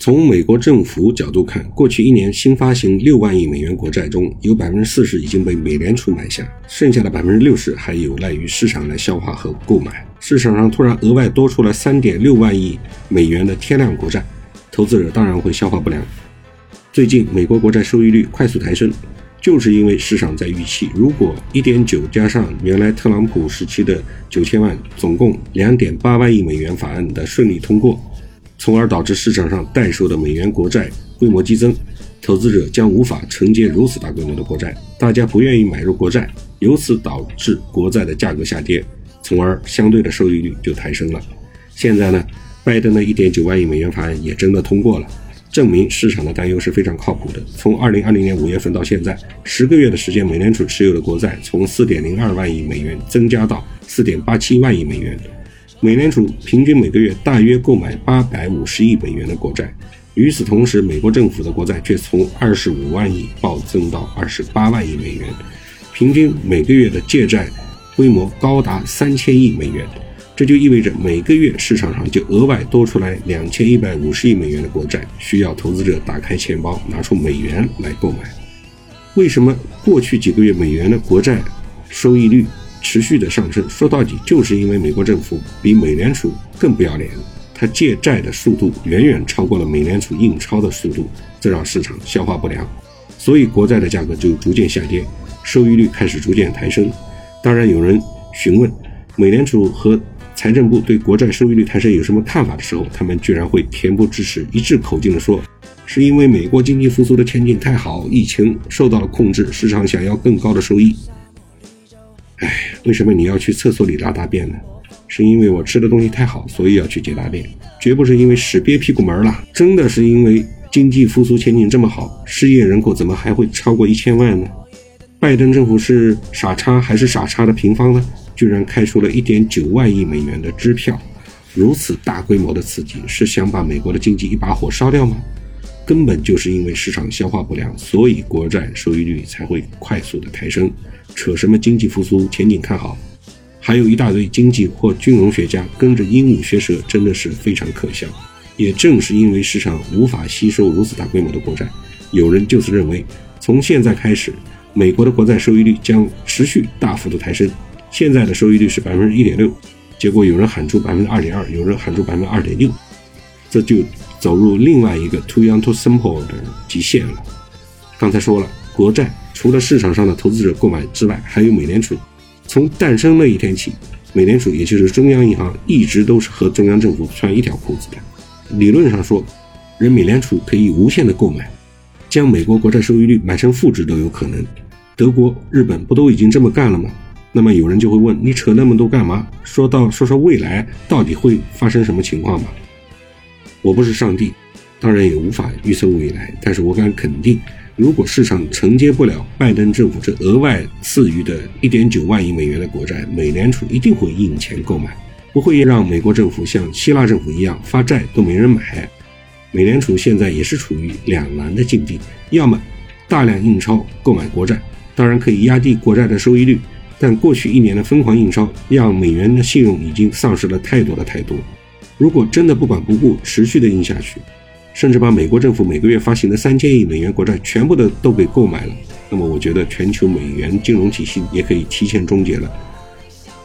从美国政府角度看，过去一年新发行六万亿美元国债中，有百分之四十已经被美联储买下，剩下的百分之六十还有赖于市场来消化和购买。市场上突然额外多出了三点六万亿美元的天量国债，投资者当然会消化不良。最近美国国债收益率快速抬升，就是因为市场在预期，如果一点九加上原来特朗普时期的九千万，总共两点八万亿美元法案的顺利通过。从而导致市场上待售的美元国债规模激增，投资者将无法承接如此大规模的国债，大家不愿意买入国债，由此导致国债的价格下跌，从而相对的收益率就抬升了。现在呢，拜登的一点九万亿美元法案也真的通过了，证明市场的担忧是非常靠谱的。从二零二零年五月份到现在十个月的时间，美联储持有的国债从四点零二万亿美元增加到四点八七万亿美元。美联储平均每个月大约购买八百五十亿美元的国债，与此同时，美国政府的国债却从二十五万亿暴增到二十八万亿美元，平均每个月的借债规模高达三千亿美元。这就意味着每个月市场上就额外多出来两千一百五十亿美元的国债，需要投资者打开钱包拿出美元来购买。为什么过去几个月美元的国债收益率？持续的上升，说到底就是因为美国政府比美联储更不要脸，它借债的速度远远超过了美联储印钞的速度，这让市场消化不良，所以国债的价格就逐渐下跌，收益率开始逐渐抬升。当然，有人询问美联储和财政部对国债收益率抬升有什么看法的时候，他们居然会恬不知耻，一致口径的说，是因为美国经济复苏的前景太好，疫情受到了控制，市场想要更高的收益。为什么你要去厕所里拉大便呢？是因为我吃的东西太好，所以要去解大便，绝不是因为屎憋屁股门了。真的是因为经济复苏前景这么好，失业人口怎么还会超过一千万呢？拜登政府是傻叉还是傻叉的平方呢？居然开出了一点九万亿美元的支票，如此大规模的刺激，是想把美国的经济一把火烧掉吗？根本就是因为市场消化不良，所以国债收益率才会快速的抬升。扯什么经济复苏前景看好？还有一大堆经济或金融学家跟着鹦鹉学舌，真的是非常可笑。也正是因为市场无法吸收如此大规模的国债，有人就此认为，从现在开始，美国的国债收益率将持续大幅度抬升。现在的收益率是百分之一点六，结果有人喊出百分之二点二，有人喊出百分之二点六，这就。走入另外一个 too young too simple 的极限了。刚才说了，国债除了市场上的投资者购买之外，还有美联储。从诞生那一天起，美联储也就是中央银行一直都是和中央政府穿一条裤子的。理论上说，人美联储可以无限的购买，将美国国债收益率买成负值都有可能。德国、日本不都已经这么干了吗？那么有人就会问：你扯那么多干嘛？说到说说未来到底会发生什么情况吧。我不是上帝，当然也无法预测未来。但是我敢肯定，如果市场承接不了拜登政府这额外赐予的一点九万亿美元的国债，美联储一定会印钱购买，不会让美国政府像希腊政府一样发债都没人买。美联储现在也是处于两难的境地：要么大量印钞购买国债，当然可以压低国债的收益率，但过去一年的疯狂印钞让美元的信用已经丧失了太多的太多。如果真的不管不顾，持续的印下去，甚至把美国政府每个月发行的三千亿美元国债全部的都给购买了，那么我觉得全球美元金融体系也可以提前终结了。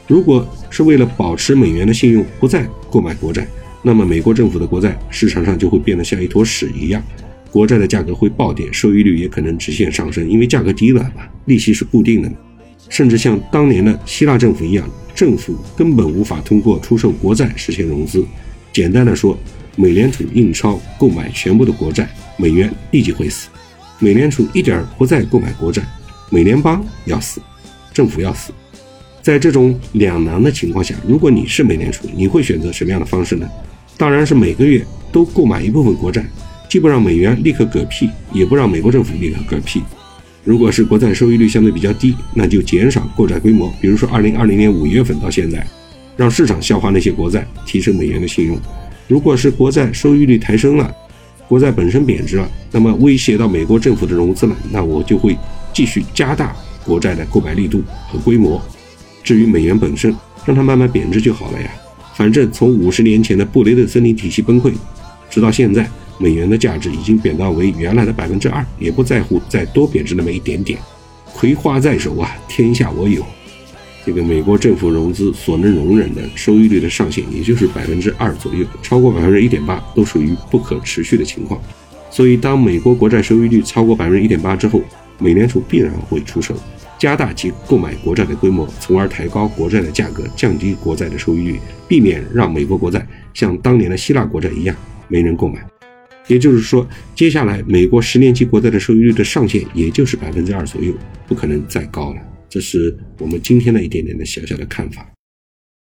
如果是为了保持美元的信用，不再购买国债，那么美国政府的国债市场上就会变得像一坨屎一样，国债的价格会暴跌，收益率也可能直线上升，因为价格低了，利息是固定的，甚至像当年的希腊政府一样，政府根本无法通过出售国债实现融资。简单的说，美联储印钞购买全部的国债，美元立即会死；美联储一点儿不再购买国债，美联邦要死，政府要死。在这种两难的情况下，如果你是美联储，你会选择什么样的方式呢？当然是每个月都购买一部分国债，既不让美元立刻嗝屁，也不让美国政府立刻嗝屁。如果是国债收益率相对比较低，那就减少购债规模，比如说二零二零年五月份到现在。让市场消化那些国债，提升美元的信用。如果是国债收益率抬升了，国债本身贬值了，那么威胁到美国政府的融资了，那我就会继续加大国债的购买力度和规模。至于美元本身，让它慢慢贬值就好了呀。反正从五十年前的布雷顿森林体系崩溃，直到现在，美元的价值已经贬到为原来的百分之二，也不在乎再多贬值那么一点点。葵花在手啊，天下我有。这个美国政府融资所能容忍的收益率的上限，也就是百分之二左右，超过百分之一点八都属于不可持续的情况。所以，当美国国债收益率超过百分之一点八之后，美联储必然会出手，加大其购买国债的规模，从而抬高国债的价格，降低国债的收益率，避免让美国国债像当年的希腊国债一样没人购买。也就是说，接下来美国十年期国债的收益率的上限也就是百分之二左右，不可能再高了。这是我们今天的一点点的小小的看法。